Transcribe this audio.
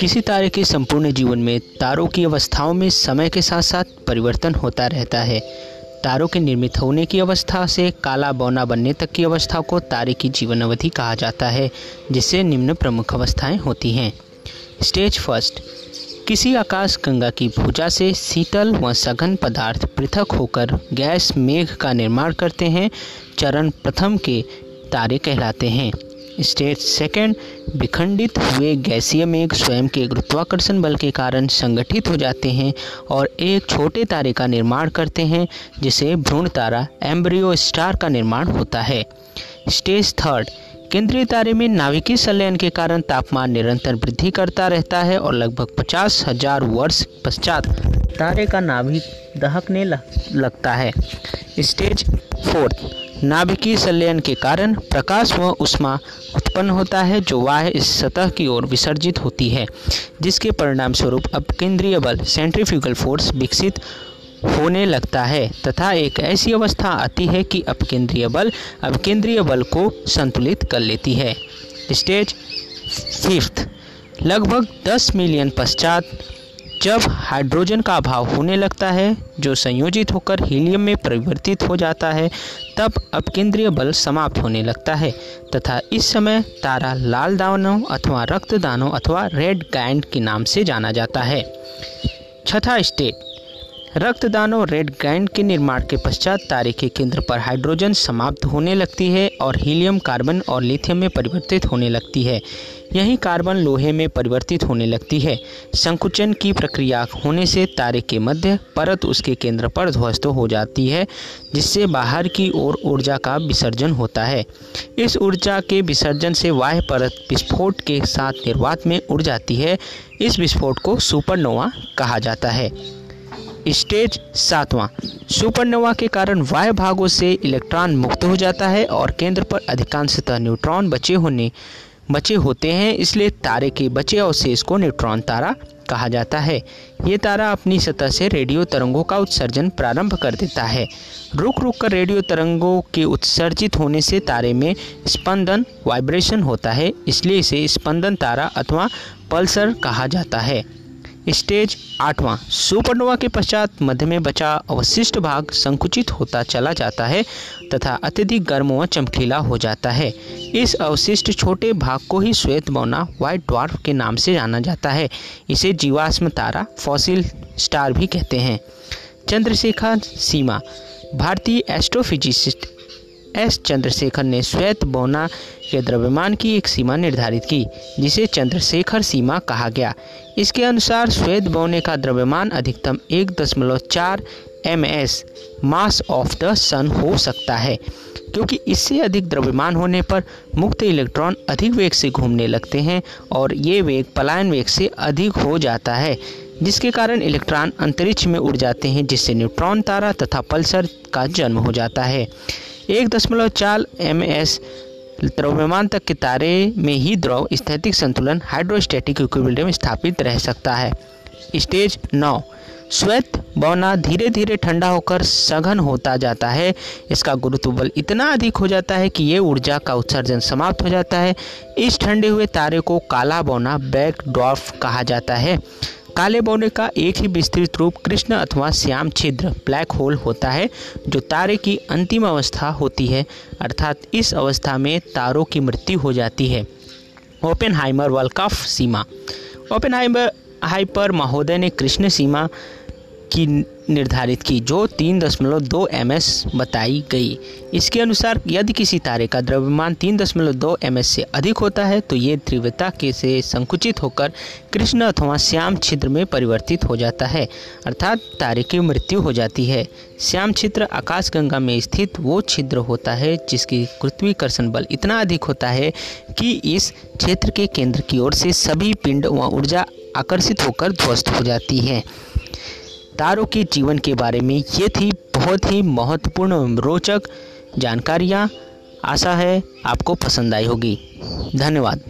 किसी तारे के संपूर्ण जीवन में तारों की अवस्थाओं में समय के साथ साथ परिवर्तन होता रहता है। तारों के निर्मित होने की अवस्था से काला बौना बनने तक की अवस्था को तारे की जीवन अवधि कहा जाता है, जिससे निम्न प्रमुख अवस्थाएँ होती हैं। स्टेज फ़र्स्ट किसी आकाश गंगा की भुजा से शीतल व सघन पदार्थ पृथक होकर गैस मेघ का निर्माण करते हैं, चरण प्रथम के तारे कहलाते हैं। स्टेज सेकंड, विखंडित हुए गैसीय मेघ स्वयं के गुरुत्वाकर्षण बल के कारण संगठित हो जाते हैं और एक छोटे तारे का निर्माण करते हैं, जिसे भ्रूण तारा एम्ब्रियो स्टार का निर्माण होता है। स्टेज थर्ड केंद्रीय तारे में नाभिकीय संलयन के कारण तापमान निरंतर वृद्धि करता रहता है और लगभग पचास हज़ार वर्ष पश्चात तारे का नाभिक दहकने लगता है। स्टेज फोर्थ नाभिकीय संलयन के कारण प्रकाश व उष्मा उत्पन्न होता है, जो वाह इस सतह की ओर विसर्जित होती है, जिसके परिणाम स्वरूप अब केंद्रीय बल सेंट्रीफ्यूगल फोर्स विकसित होने लगता है, तथा एक ऐसी अवस्था आती है कि अब केंद्रीय बल, अब केंद्रीय बल को संतुलित कर लेती है। Stage fifth. लगभग 10 मिलियन पश्चात जब हाइड्रोजन का अभाव होने लगता है, जो संयोजित होकर हीलियम में परिवर्तित हो जाता है, तब अब केंद्रीय बल समाप्त होने लगता है, तथा इस समय तारा लाल दानों अथवा रक्त दानों अथवा रेड गैंड के नाम से जाना जाता है। छठा स्टेट रक्तदानों रेड गैंड के निर्माण के पश्चात तारे के केंद्र पर हाइड्रोजन समाप्त होने लगती है और हीलियम कार्बन और लिथियम में परिवर्तित होने लगती है। यही कार्बन लोहे में परिवर्तित होने लगती है। संकुचन की प्रक्रिया होने से तारे के मध्य परत उसके केंद्र पर ध्वस्त हो जाती है, जिससे बाहर की ओर ऊर्जा का विसर्जन होता है। इस ऊर्जा के विसर्जन से वाह परत विस्फोट के साथ निर्वात में उड़ जाती है। इस विस्फोट को सुपरनोवा कहा जाता है। स्टेज सातवां। सुपरनोवा के कारण वायु भागों से इलेक्ट्रॉन मुक्त हो जाता है और केंद्र पर अधिकांशतः न्यूट्रॉन बचे होने, बचे होते हैं, इसलिए तारे के बचे अवशेष को न्यूट्रॉन तारा कहा जाता है। ये तारा अपनी सतह से रेडियो तरंगों का उत्सर्जन प्रारंभ कर देता है। रुक रुक कर रेडियो तरंगों के उत्सर्जित होने से तारे में स्पंदन, वाइब्रेशन होता है, इसलिए इसे स्पंदन तारा अथवा पल्सर कहा जाता है। स्टेज आठवां। सुपरनोवा के पश्चात मध्य में बचा अवशिष्ट भाग संकुचित होता चला जाता है तथा अत्यधिक गर्म व चमकीला हो जाता है। इस अवशिष्ट छोटे भाग को ही श्वेत बौना व्हाइट ड्वार्फ के नाम से जाना जाता है। इसे जीवाश्म तारा फॉसिल स्टार भी कहते हैं। चंद्रशेखर सीमा, भारतीय एस्ट्रोफिजिसिस्ट एस चंद्रशेखर ने श्वेत बौना के द्रव्यमान की एक सीमा निर्धारित की, जिसे चंद्रशेखर सीमा कहा गया। इसके अनुसार श्वेत बौने का द्रव्यमान अधिकतम एक दशमलव चार M S mass of the sun हो सकता है, क्योंकि इससे अधिक द्रव्यमान होने पर मुक्त इलेक्ट्रॉन अधिक वेग से घूमने लगते हैं और ये वेग पलायन वेग से अधिक हो जाता है, जिसके कारण इलेक्ट्रॉन अंतरिक्ष में उड़ जाते हैं, जिससे न्यूट्रॉन, तारा तथा पल्सर का जन्म हो जाता है। एक दशमलव चार एम एस द्रव्यमान तक के तारे में ही द्रव स्थैतिक संतुलन हाइड्रोस्टैटिक इक्विलिब्रियम स्थापित रह सकता है। स्टेज नौ, श्वेत बौना धीरे धीरे ठंडा होकर सघन होता जाता है। इसका गुरुत्व बल इतना अधिक हो जाता है कि ये ऊर्जा का उत्सर्जन समाप्त हो जाता है। इस ठंडे हुए तारे को काला बौना बैक ड्वार्फ कहा जाता है। काले बौने का एक ही विस्तृत रूप कृष्ण अथवा श्याम छिद्र, ब्लैक होल होता है, जो तारे की अंतिम अवस्था होती है, अर्थात इस अवस्था में तारों की मृत्यु हो जाती है। ओपन हाइमर वर्ल्ड सीमा। ओपन हाइपर महोदय ने कृष्ण सीमा की निर्धारित की, जो तीन दशमलव दो एम बताई गई। इसके अनुसार, यदि किसी तारे का द्रव्यमान तीन दशमलव दो एम से अधिक होता है तो ये तीव्रता के से संकुचित होकर कृष्ण अथवा श्याम छिद्र में परिवर्तित हो जाता है, अर्थात तारे की मृत्यु हो जाती है। श्याम छिद्र आकाशगंगा में स्थित वो छिद्र होता है, जिसकी गुरुत्वीकर्षण बल इतना अधिक होता है कि इस क्षेत्र के केंद्र की ओर से सभी पिंड व ऊर्जा आकर्षित होकर ध्वस्त हो जाती हैं। तारों के जीवन के बारे में ये थी बहुत ही महत्वपूर्ण रोचक जानकारियाँ। आशा है आपको पसंद आई होगी। धन्यवाद।